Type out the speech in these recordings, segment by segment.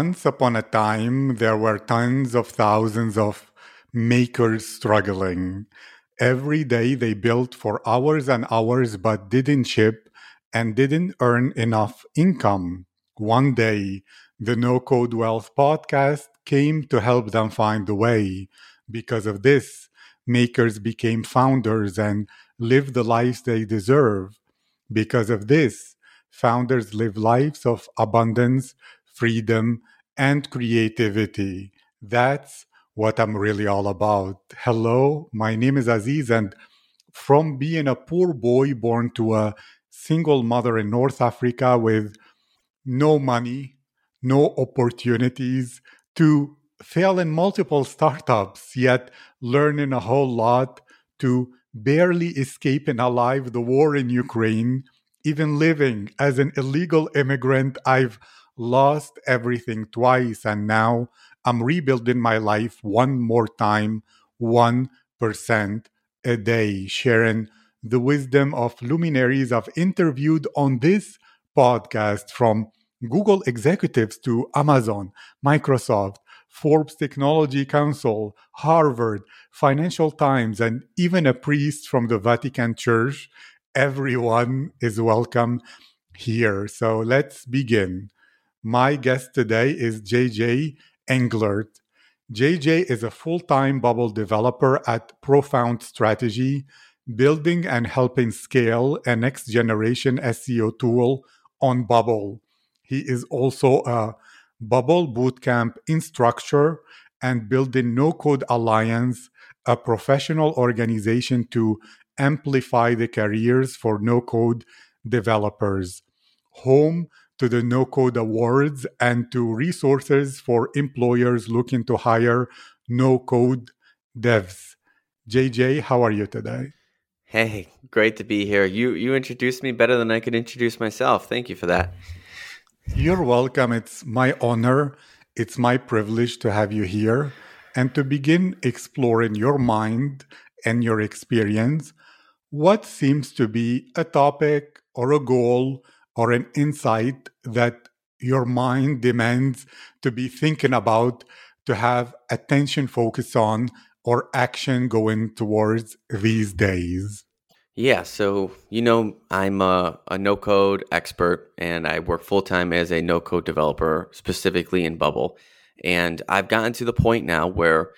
Once upon a time, there were tens of thousands of makers struggling. Every day they built for hours and hours but didn't ship and didn't earn enough income. One day, the No Code Wealth podcast came to help them find the way. Because of this, makers became founders and live the lives they deserve. Because of this, founders live lives of abundance, freedom, and creativity. That's what I'm really all about. Hello, my name is Aziz, and from being a poor boy born to a single mother in North Africa with no money, no opportunities, to fail in multiple startups, yet learning a whole lot, to barely escaping alive the war in Ukraine, even living as an illegal immigrant, I've lost everything twice, and now I'm rebuilding my life one more time, 1% a day, sharing the wisdom of luminaries I've interviewed on this podcast from Google executives to Amazon, Microsoft, Forbes Technology Council, Harvard, Financial Times, and even a priest from the Vatican Church. Everyone is welcome here. So let's begin. My guest today is JJ Englert. JJ is a full time Bubble developer at Profound Strategy, building and helping scale a next generation SEO tool on Bubble. He is also a Bubble Bootcamp instructor and building No Code Alliance, a professional organization to amplify the careers for no code developers. Home to the No Code Awards and to resources for employers looking to hire no code devs. JJ, how are you today? Hey, great to be here. You you introduced me better than I could introduce myself. Thank you for that. You're welcome. It's my honor. It's my privilege to have you here and to begin exploring your mind and your experience. What seems to be a topic or a goal or an insight that your mind demands to be thinking about, to have attention focused on, or action going towards these days? Yeah, so you know, I'm a, a no code expert and I work full time as a no code developer, specifically in Bubble. And I've gotten to the point now where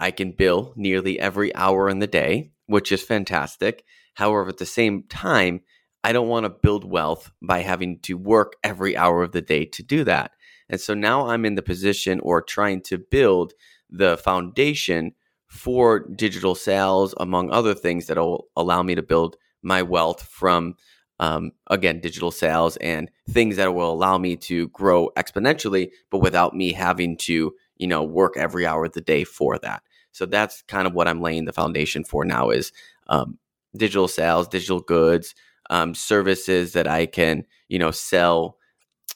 I can bill nearly every hour in the day, which is fantastic. However, at the same time, I don't want to build wealth by having to work every hour of the day to do that. And so now I'm in the position or trying to build the foundation for digital sales, among other things that will allow me to build my wealth from, um, again, digital sales and things that will allow me to grow exponentially, but without me having to, you know, work every hour of the day for that. So that's kind of what I'm laying the foundation for now is um, digital sales, digital goods, um, services that I can, you know, sell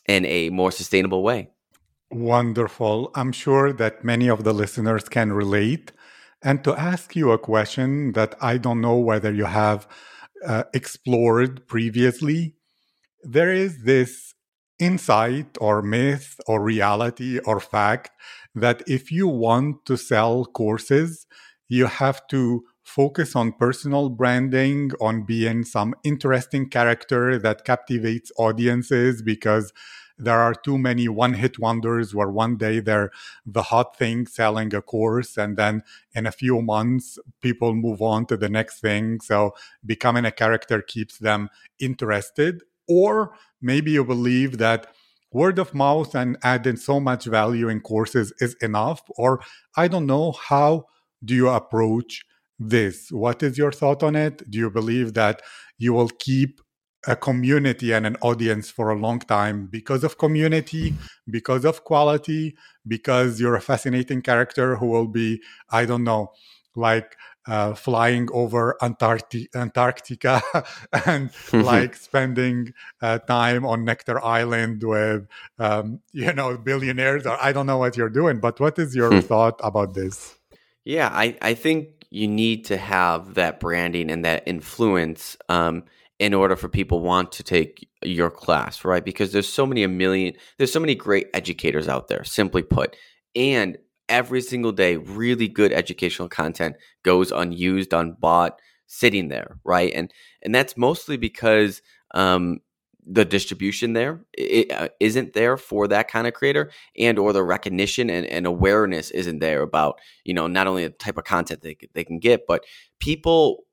in a more sustainable way. Wonderful. I'm sure that many of the listeners can relate. And to ask you a question that I don't know whether you have uh, explored previously, there is this insight or myth or reality or fact that if you want to sell courses, you have to focus on personal branding, on being some interesting character that captivates audiences because there are too many one hit wonders where one day they're the hot thing selling a course and then in a few months people move on to the next thing. So becoming a character keeps them interested. Or maybe you believe that word of mouth and adding so much value in courses is enough. Or I don't know, how do you approach this. What is your thought on it? Do you believe that you will keep a community and an audience for a long time because of community, because of quality, because you're a fascinating character who will be, I don't know, like uh, flying over Antarcti- Antarctica and like spending uh, time on Necker Island with, um, you know, billionaires. Or I don't know what you're doing, but what is your hmm. thought about this? Yeah, I, I think you need to have that branding and that influence um, in order for people want to take your class, right? Because there's so many a million there's so many great educators out there, simply put. And every single day really good educational content goes unused, unbought, sitting there, right? And and that's mostly because um the distribution there uh, not there for that kind of creator and or the recognition and, and awareness isn't there about you know not only the type of content they, they can get but people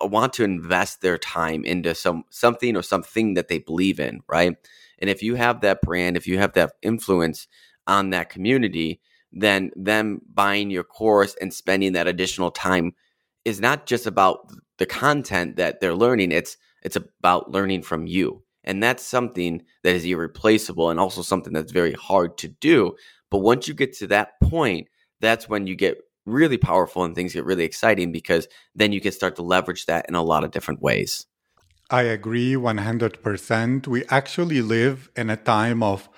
want to invest their time into some something or something that they believe in right? And if you have that brand if you have that influence on that community then them buying your course and spending that additional time is not just about the content that they're learning it's it's about learning from you and that's something that is irreplaceable and also something that's very hard to do. But once you get to that point, that's when you get really powerful and things get really exciting because then you can start to leverage that in a lot of different ways. I agree 100%. We actually live in a time of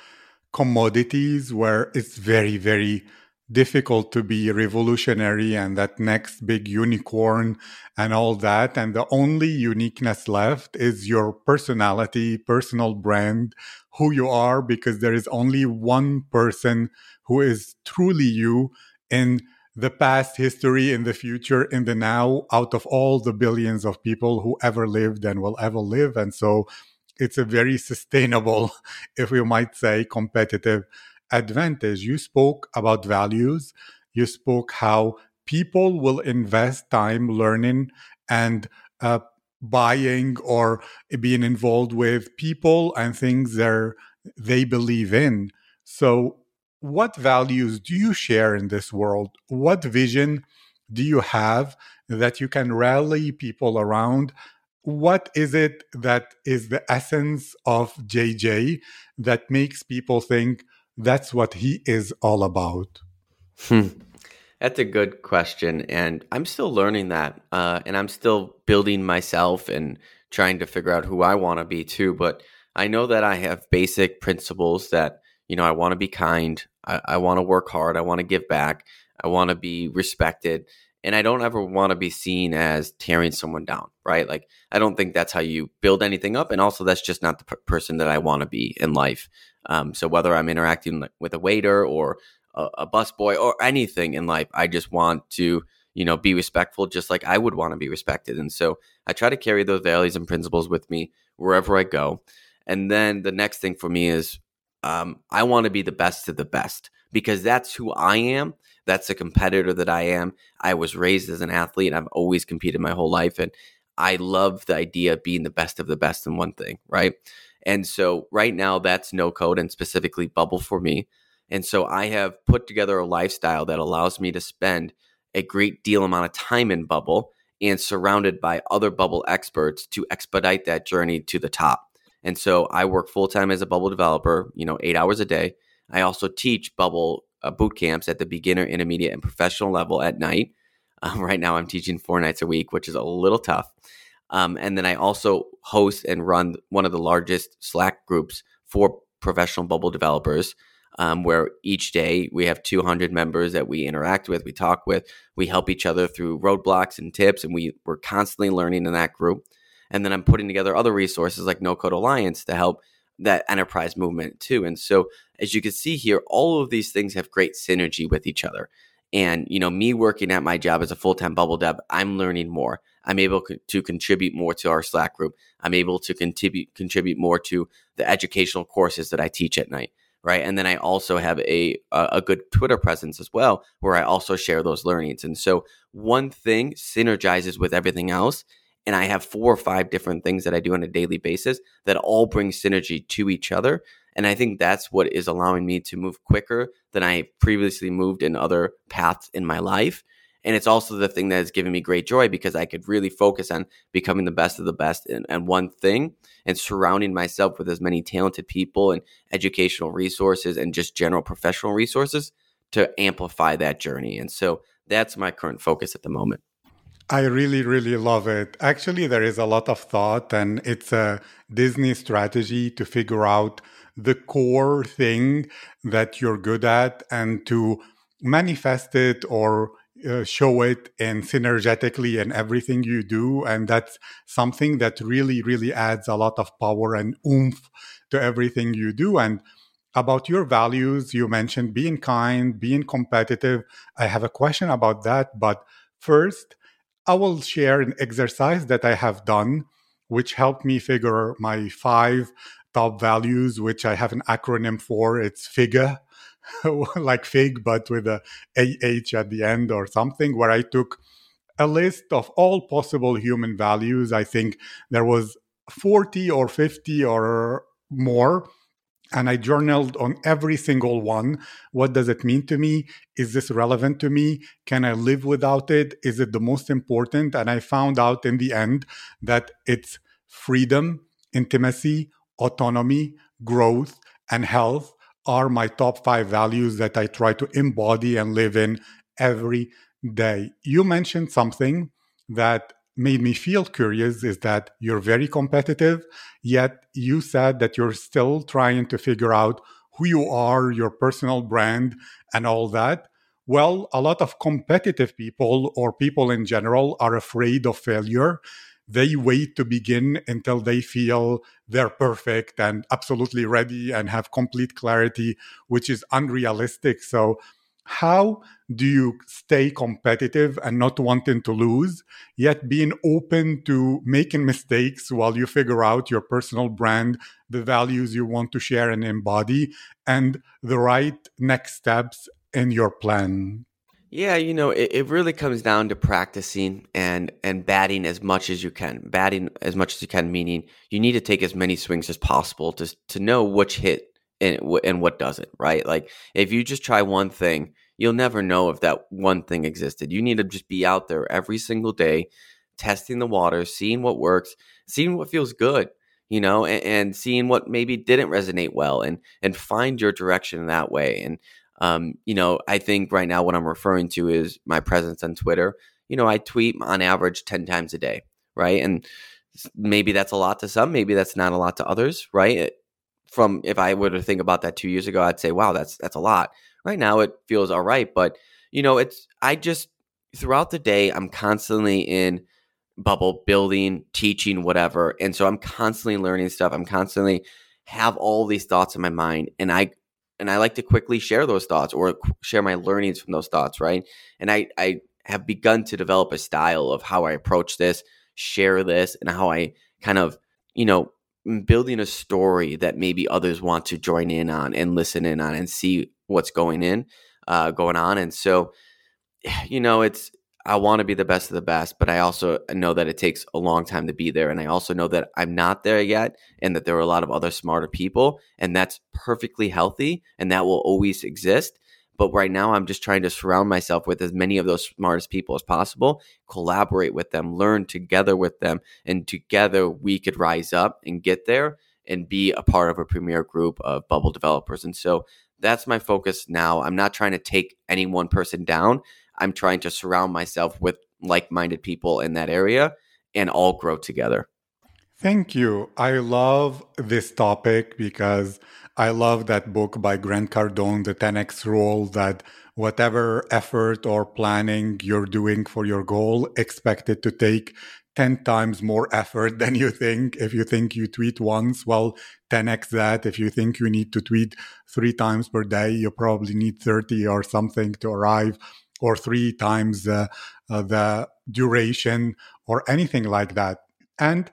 commodities where it's very, very difficult to be revolutionary and that next big unicorn and all that. And the only uniqueness left is your personality, personal brand, who you are, because there is only one person who is truly you in the past, history, in the future, in the now, out of all the billions of people who ever lived and will ever live. And so it's a very sustainable, if we might say, competitive advantage. You spoke about values. You spoke how people will invest time learning and uh, buying or being involved with people and things that they believe in. So, what values do you share in this world? What vision do you have that you can rally people around? What is it that is the essence of JJ that makes people think, that's what he is all about? Hmm. That's a good question. And I'm still learning that. Uh, and I'm still building myself and trying to figure out who I want to be too. But I know that I have basic principles that, you know, I want to be kind. I, I want to work hard. I want to give back. I want to be respected. And I don't ever want to be seen as tearing someone down, right? Like, I don't think that's how you build anything up. And also, that's just not the p- person that I want to be in life. Um, so whether I'm interacting with a waiter or a, a busboy or anything in life, I just want to, you know, be respectful, just like I would want to be respected. And so I try to carry those values and principles with me wherever I go. And then the next thing for me is um, I want to be the best of the best because that's who I am. That's the competitor that I am. I was raised as an athlete. I've always competed my whole life. And I love the idea of being the best of the best in one thing, right? And so right now that's no code and specifically bubble for me. And so I have put together a lifestyle that allows me to spend a great deal amount of time in bubble and surrounded by other bubble experts to expedite that journey to the top. And so I work full time as a bubble developer, you know, 8 hours a day. I also teach bubble uh, boot camps at the beginner, intermediate and professional level at night. Um, right now I'm teaching 4 nights a week, which is a little tough. Um, and then I also host and run one of the largest Slack groups for professional bubble developers, um, where each day we have 200 members that we interact with, we talk with, we help each other through roadblocks and tips, and we, we're constantly learning in that group. And then I'm putting together other resources like No Code Alliance to help that enterprise movement too. And so, as you can see here, all of these things have great synergy with each other. And you know, me working at my job as a full time bubble dev, I'm learning more. I'm able to contribute more to our Slack group. I'm able to contribute contribute more to the educational courses that I teach at night, right? And then I also have a a good Twitter presence as well, where I also share those learnings. And so one thing synergizes with everything else, and I have four or five different things that I do on a daily basis that all bring synergy to each other. And I think that's what is allowing me to move quicker than I previously moved in other paths in my life and it's also the thing that has given me great joy because I could really focus on becoming the best of the best in, in one thing and surrounding myself with as many talented people and educational resources and just general professional resources to amplify that journey. And so that's my current focus at the moment. I really, really love it. Actually, there is a lot of thought, and it's a Disney strategy to figure out the core thing that you're good at and to manifest it or uh, show it and synergetically in everything you do. And that's something that really, really adds a lot of power and oomph to everything you do. And about your values, you mentioned being kind, being competitive. I have a question about that. But first, I will share an exercise that I have done, which helped me figure my five top values, which I have an acronym for. It's FIGA, like fig, but with a AH at the end or something, where I took a list of all possible human values. I think there was 40 or 50 or more. And I journaled on every single one. What does it mean to me? Is this relevant to me? Can I live without it? Is it the most important? And I found out in the end that it's freedom, intimacy, autonomy, growth, and health are my top five values that I try to embody and live in every day. You mentioned something that made me feel curious is that you're very competitive, yet you said that you're still trying to figure out who you are, your personal brand, and all that. Well, a lot of competitive people or people in general are afraid of failure they wait to begin until they feel they're perfect and absolutely ready and have complete clarity, which is unrealistic. So, how do you stay competitive and not wanting to lose, yet being open to making mistakes while you figure out your personal brand, the values you want to share and embody, and the right next steps in your plan? Yeah, you know, it, it really comes down to practicing and and batting as much as you can. Batting as much as you can, meaning you need to take as many swings as possible to to know which hit and and what doesn't. Right? Like if you just try one thing, you'll never know if that one thing existed. You need to just be out there every single day, testing the water, seeing what works, seeing what feels good. You know, and, and seeing what maybe didn't resonate well, and and find your direction in that way. And um, you know, I think right now what I'm referring to is my presence on Twitter. You know, I tweet on average 10 times a day, right? And maybe that's a lot to some, maybe that's not a lot to others, right? From if I were to think about that 2 years ago, I'd say, "Wow, that's that's a lot." Right now it feels all right, but you know, it's I just throughout the day I'm constantly in bubble building, teaching, whatever. And so I'm constantly learning stuff. I'm constantly have all these thoughts in my mind and I and I like to quickly share those thoughts or share my learnings from those thoughts, right? And I I have begun to develop a style of how I approach this, share this, and how I kind of, you know, building a story that maybe others want to join in on and listen in on and see what's going in, uh, going on. And so, you know, it's I want to be the best of the best, but I also know that it takes a long time to be there. And I also know that I'm not there yet and that there are a lot of other smarter people, and that's perfectly healthy and that will always exist. But right now, I'm just trying to surround myself with as many of those smartest people as possible, collaborate with them, learn together with them, and together we could rise up and get there and be a part of a premier group of bubble developers. And so that's my focus now. I'm not trying to take any one person down. I'm trying to surround myself with like minded people in that area and all grow together. Thank you. I love this topic because I love that book by Grant Cardone, The 10X Rule, that whatever effort or planning you're doing for your goal, expect it to take 10 times more effort than you think. If you think you tweet once, well, 10x that. If you think you need to tweet three times per day, you probably need 30 or something to arrive or three times uh, the duration or anything like that. And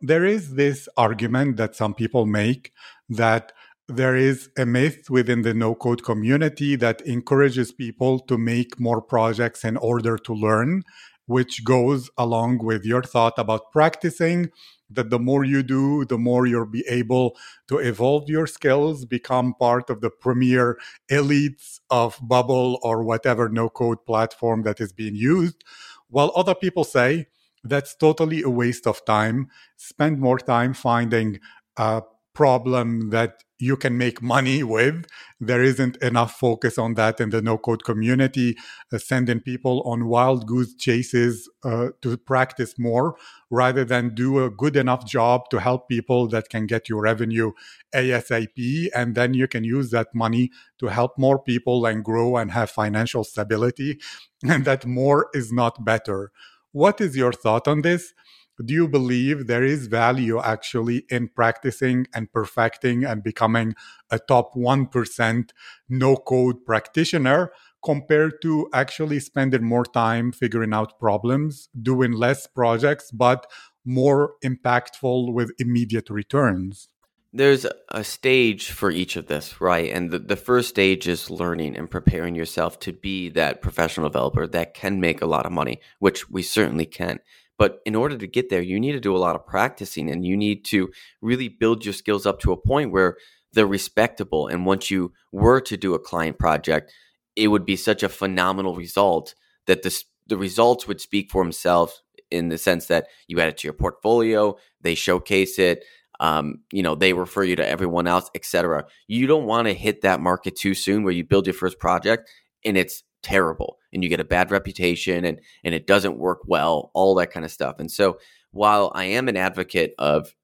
there is this argument that some people make that there is a myth within the no code community that encourages people to make more projects in order to learn, which goes along with your thought about practicing that the more you do, the more you'll be able to evolve your skills, become part of the premier elites of Bubble or whatever no code platform that is being used. While other people say that's totally a waste of time, spend more time finding a problem that you can make money with. There isn't enough focus on that in the no code community, uh, sending people on wild goose chases uh, to practice more rather than do a good enough job to help people that can get you revenue ASAP. And then you can use that money to help more people and grow and have financial stability. And that more is not better. What is your thought on this? Do you believe there is value actually in practicing and perfecting and becoming a top 1% no code practitioner compared to actually spending more time figuring out problems, doing less projects, but more impactful with immediate returns? There's a stage for each of this, right? And the, the first stage is learning and preparing yourself to be that professional developer that can make a lot of money, which we certainly can. But in order to get there, you need to do a lot of practicing and you need to really build your skills up to a point where they're respectable. And once you were to do a client project, it would be such a phenomenal result that the, the results would speak for themselves in the sense that you add it to your portfolio, they showcase it, um, you know, they refer you to everyone else, etc. You don't want to hit that market too soon where you build your first project and it's terrible and you get a bad reputation and and it doesn't work well all that kind of stuff. And so while i am an advocate of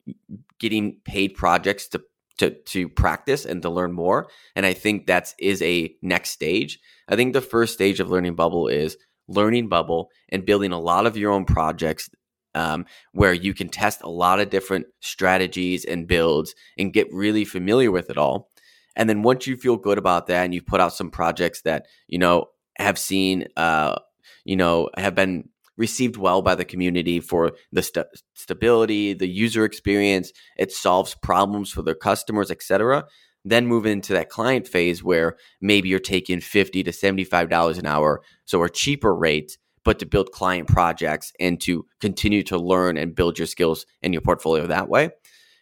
getting paid projects to to to practice and to learn more and i think that's is a next stage i think the first stage of learning bubble is learning bubble and building a lot of your own projects um, where you can test a lot of different strategies and builds and get really familiar with it all. And then once you feel good about that and you put out some projects that you know have seen, uh, you know, have been received well by the community for the st- stability, the user experience. It solves problems for their customers, etc. Then move into that client phase where maybe you're taking fifty to seventy-five dollars an hour, so a cheaper rate, but to build client projects and to continue to learn and build your skills in your portfolio that way.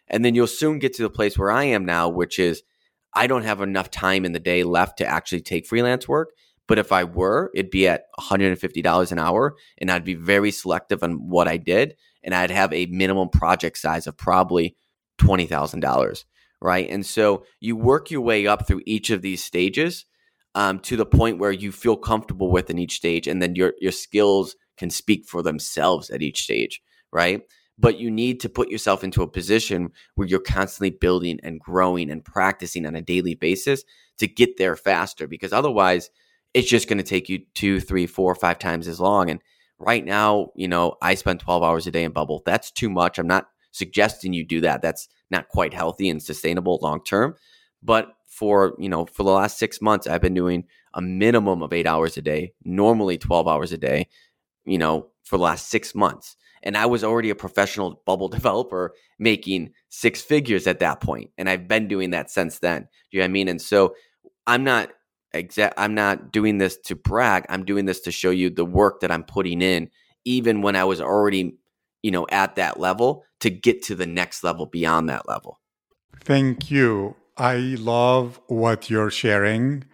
And then you'll soon get to the place where I am now, which is I don't have enough time in the day left to actually take freelance work. But if I were, it'd be at $150 an hour and I'd be very selective on what I did. And I'd have a minimum project size of probably $20,000. Right. And so you work your way up through each of these stages um, to the point where you feel comfortable with in each stage. And then your, your skills can speak for themselves at each stage. Right but you need to put yourself into a position where you're constantly building and growing and practicing on a daily basis to get there faster because otherwise it's just going to take you two, three, four, five times as long. And right now, you know, I spend 12 hours a day in bubble. That's too much. I'm not suggesting you do that. That's not quite healthy and sustainable long term. But for, you know, for the last six months, I've been doing a minimum of eight hours a day, normally 12 hours a day, you know, for the last six months. And I was already a professional bubble developer making six figures at that point. And I've been doing that since then. Do you know what I mean? And so I'm not exact I'm not doing this to brag. I'm doing this to show you the work that I'm putting in even when I was already, you know, at that level to get to the next level beyond that level. Thank you. I love what you're sharing.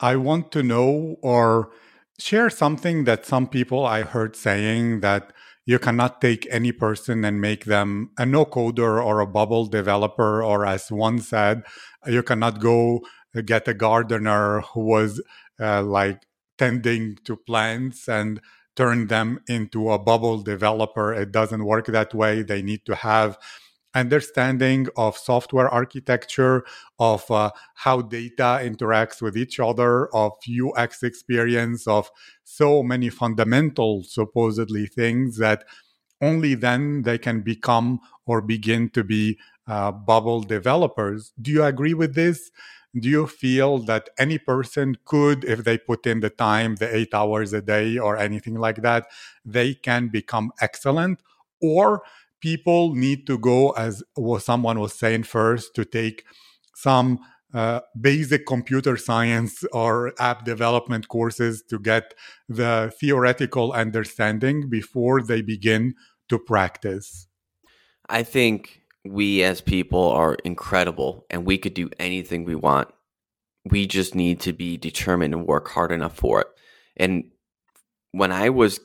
I want to know or share something that some people I heard saying that you cannot take any person and make them a no coder or a bubble developer, or as one said, you cannot go get a gardener who was uh, like tending to plants and turn them into a bubble developer. It doesn't work that way. They need to have understanding of software architecture, of uh, how data interacts with each other, of UX experience, of so many fundamental, supposedly, things that only then they can become or begin to be uh, bubble developers. Do you agree with this? Do you feel that any person could if they put in the time the eight hours a day or anything like that they can become excellent? Or people need to go as someone was saying first to take some uh, basic computer science or app development courses to get the theoretical understanding before they begin to practice? I think we as people are incredible and we could do anything we want. We just need to be determined and work hard enough for it. And when I was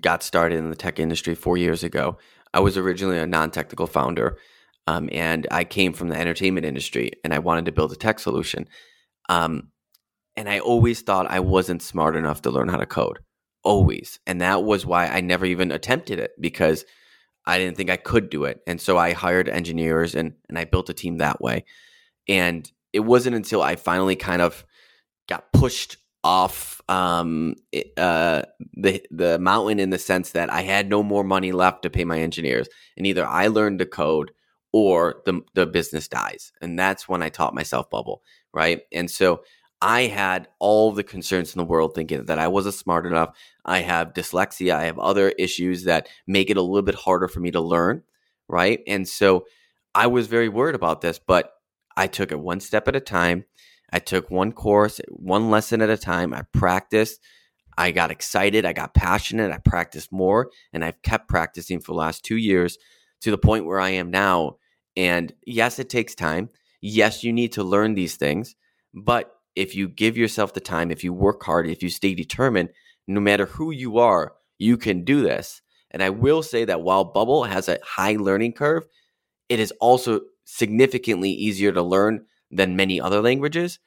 got started in the tech industry 4 years ago, I was originally a non-technical founder. Um, and I came from the entertainment industry and I wanted to build a tech solution. Um, and I always thought I wasn't smart enough to learn how to code. Always. And that was why I never even attempted it because I didn't think I could do it. And so I hired engineers and, and I built a team that way. And it wasn't until I finally kind of got pushed off um, uh, the the mountain in the sense that I had no more money left to pay my engineers, and either I learned to code or the the business dies, and that's when I taught myself Bubble, right? And so I had all the concerns in the world, thinking that I wasn't smart enough. I have dyslexia. I have other issues that make it a little bit harder for me to learn, right? And so I was very worried about this, but I took it one step at a time. I took one course, one lesson at a time. I practiced. I got excited. I got passionate. I practiced more, and I've kept practicing for the last two years to the point where I am now. And yes, it takes time. Yes, you need to learn these things. But if you give yourself the time, if you work hard, if you stay determined, no matter who you are, you can do this. And I will say that while Bubble has a high learning curve, it is also significantly easier to learn than many other languages.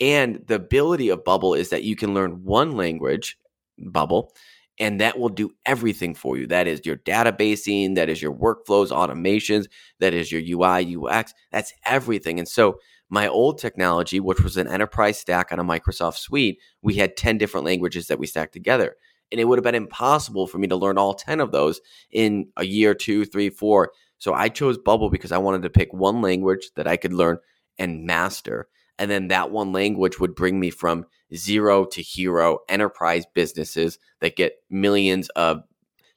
And the ability of Bubble is that you can learn one language, Bubble, and that will do everything for you. That is your databasing, that is your workflows, automations, that is your UI, UX, that's everything. And so, my old technology, which was an enterprise stack on a Microsoft suite, we had 10 different languages that we stacked together. And it would have been impossible for me to learn all 10 of those in a year, two, three, four. So I chose Bubble because I wanted to pick one language that I could learn and master. And then that one language would bring me from zero to hero enterprise businesses that get millions of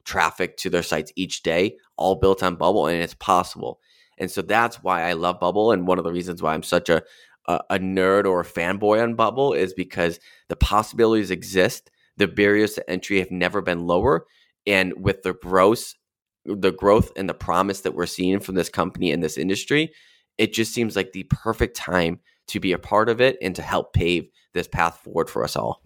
traffic to their sites each day, all built on Bubble, and it's possible. And so that's why I love Bubble. And one of the reasons why I'm such a, a, a nerd or a fanboy on Bubble is because the possibilities exist. The barriers to entry have never been lower. And with the growth, the growth and the promise that we're seeing from this company in this industry, it just seems like the perfect time to be a part of it and to help pave this path forward for us all.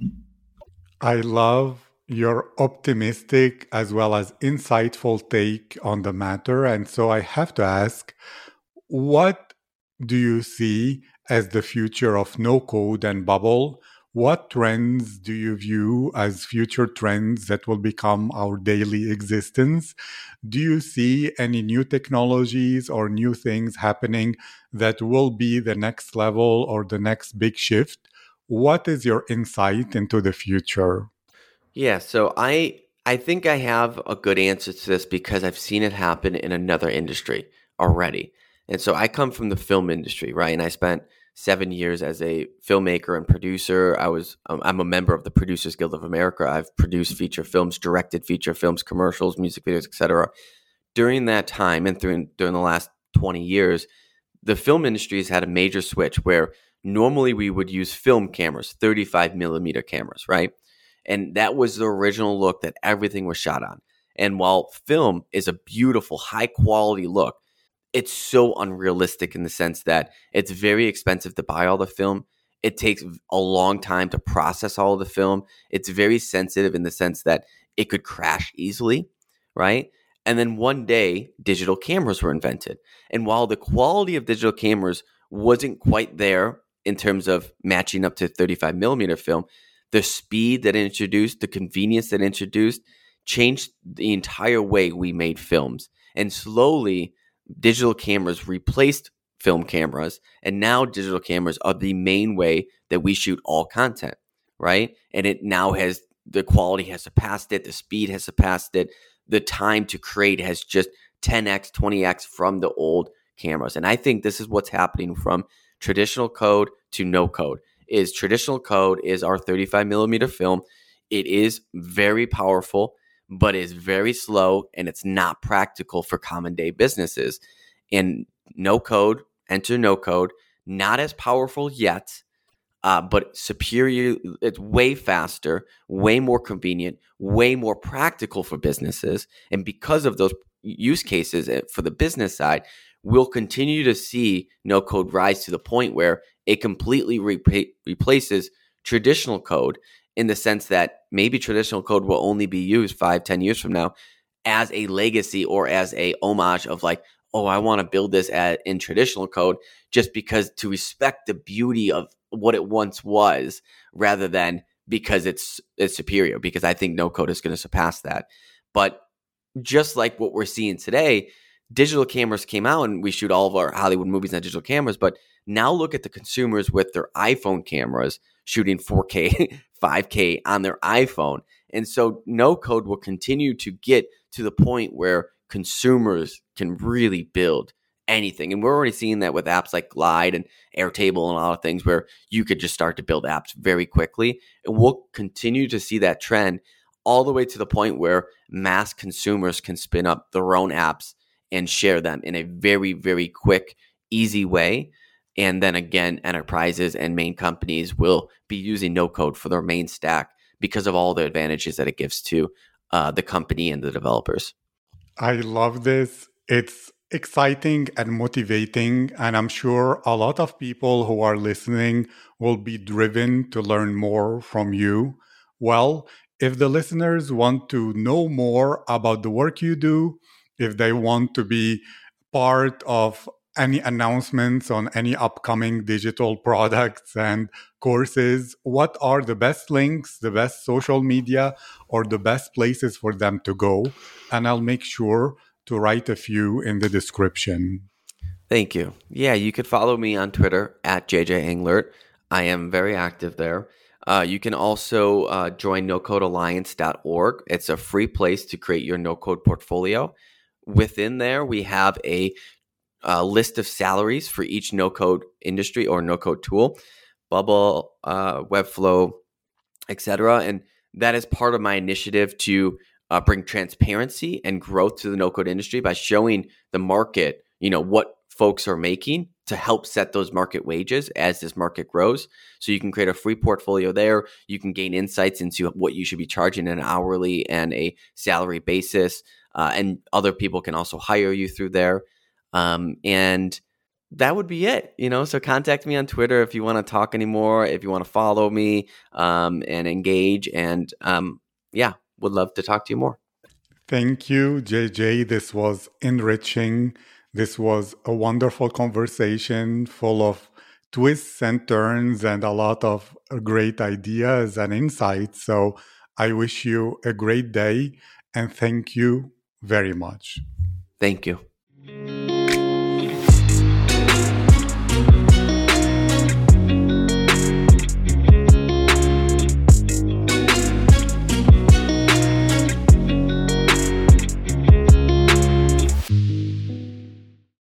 I love your optimistic as well as insightful take on the matter. And so I have to ask what do you see as the future of no code and bubble? What trends do you view as future trends that will become our daily existence? Do you see any new technologies or new things happening that will be the next level or the next big shift? What is your insight into the future? Yeah, so I I think I have a good answer to this because I've seen it happen in another industry already. And so I come from the film industry, right? And I spent seven years as a filmmaker and producer. I was um, I'm a member of the Producers Guild of America. I've produced feature films, directed feature films, commercials, music videos, etc. During that time and through during the last 20 years, the film industry has had a major switch where normally we would use film cameras, 35 millimeter cameras, right? And that was the original look that everything was shot on. And while film is a beautiful, high quality look, it's so unrealistic in the sense that it's very expensive to buy all the film. It takes a long time to process all the film. It's very sensitive in the sense that it could crash easily, right? And then one day, digital cameras were invented. And while the quality of digital cameras wasn't quite there in terms of matching up to 35 millimeter film, the speed that introduced, the convenience that introduced, changed the entire way we made films. And slowly, digital cameras replaced film cameras, and now digital cameras are the main way that we shoot all content, right? And it now has the quality has surpassed it, the speed has surpassed it, the time to create has just 10x, 20x from the old cameras. And I think this is what's happening from traditional code to no code. Is traditional code is our 35 millimeter film. It is very powerful but is very slow and it's not practical for common day businesses. And no code, enter no code, not as powerful yet, uh, but superior. It's way faster, way more convenient, way more practical for businesses. And because of those use cases eh, for the business side, we'll continue to see no code rise to the point where it completely re- replaces traditional code in the sense that maybe traditional code will only be used five, ten years from now as a legacy or as a homage of like, oh, I want to build this at in traditional code just because to respect the beauty of what it once was rather than because it's it's superior because I think no code is going to surpass that. But just like what we're seeing today, digital cameras came out and we shoot all of our Hollywood movies on digital cameras, but now look at the consumers with their iPhone cameras shooting 4K, 5K on their iPhone. And so no code will continue to get to the point where consumers can really build anything. And we're already seeing that with apps like Glide and Airtable and a lot of things where you could just start to build apps very quickly. And we'll continue to see that trend all the way to the point where mass consumers can spin up their own apps and share them in a very, very quick, easy way. And then again, enterprises and main companies will be using no code for their main stack because of all the advantages that it gives to uh, the company and the developers. I love this. It's exciting and motivating. And I'm sure a lot of people who are listening will be driven to learn more from you. Well, if the listeners want to know more about the work you do, if they want to be part of any announcements on any upcoming digital products and courses, what are the best links, the best social media, or the best places for them to go? And I'll make sure to write a few in the description. Thank you. Yeah, you could follow me on Twitter at JJ I am very active there. Uh, you can also uh, join nocodealliance.org. It's a free place to create your no code portfolio. Within there, we have a, a list of salaries for each no code industry or no code tool, Bubble, uh, Webflow, etc. And that is part of my initiative to uh, bring transparency and growth to the no code industry by showing the market, you know, what folks are making to help set those market wages as this market grows. So you can create a free portfolio there. You can gain insights into what you should be charging an hourly and a salary basis. Uh, and other people can also hire you through there. Um, and that would be it, you know. So contact me on Twitter if you want to talk anymore, if you want to follow me um, and engage. And um, yeah, would love to talk to you more. Thank you, JJ. This was enriching. This was a wonderful conversation full of twists and turns and a lot of great ideas and insights. So I wish you a great day and thank you very much. Thank you.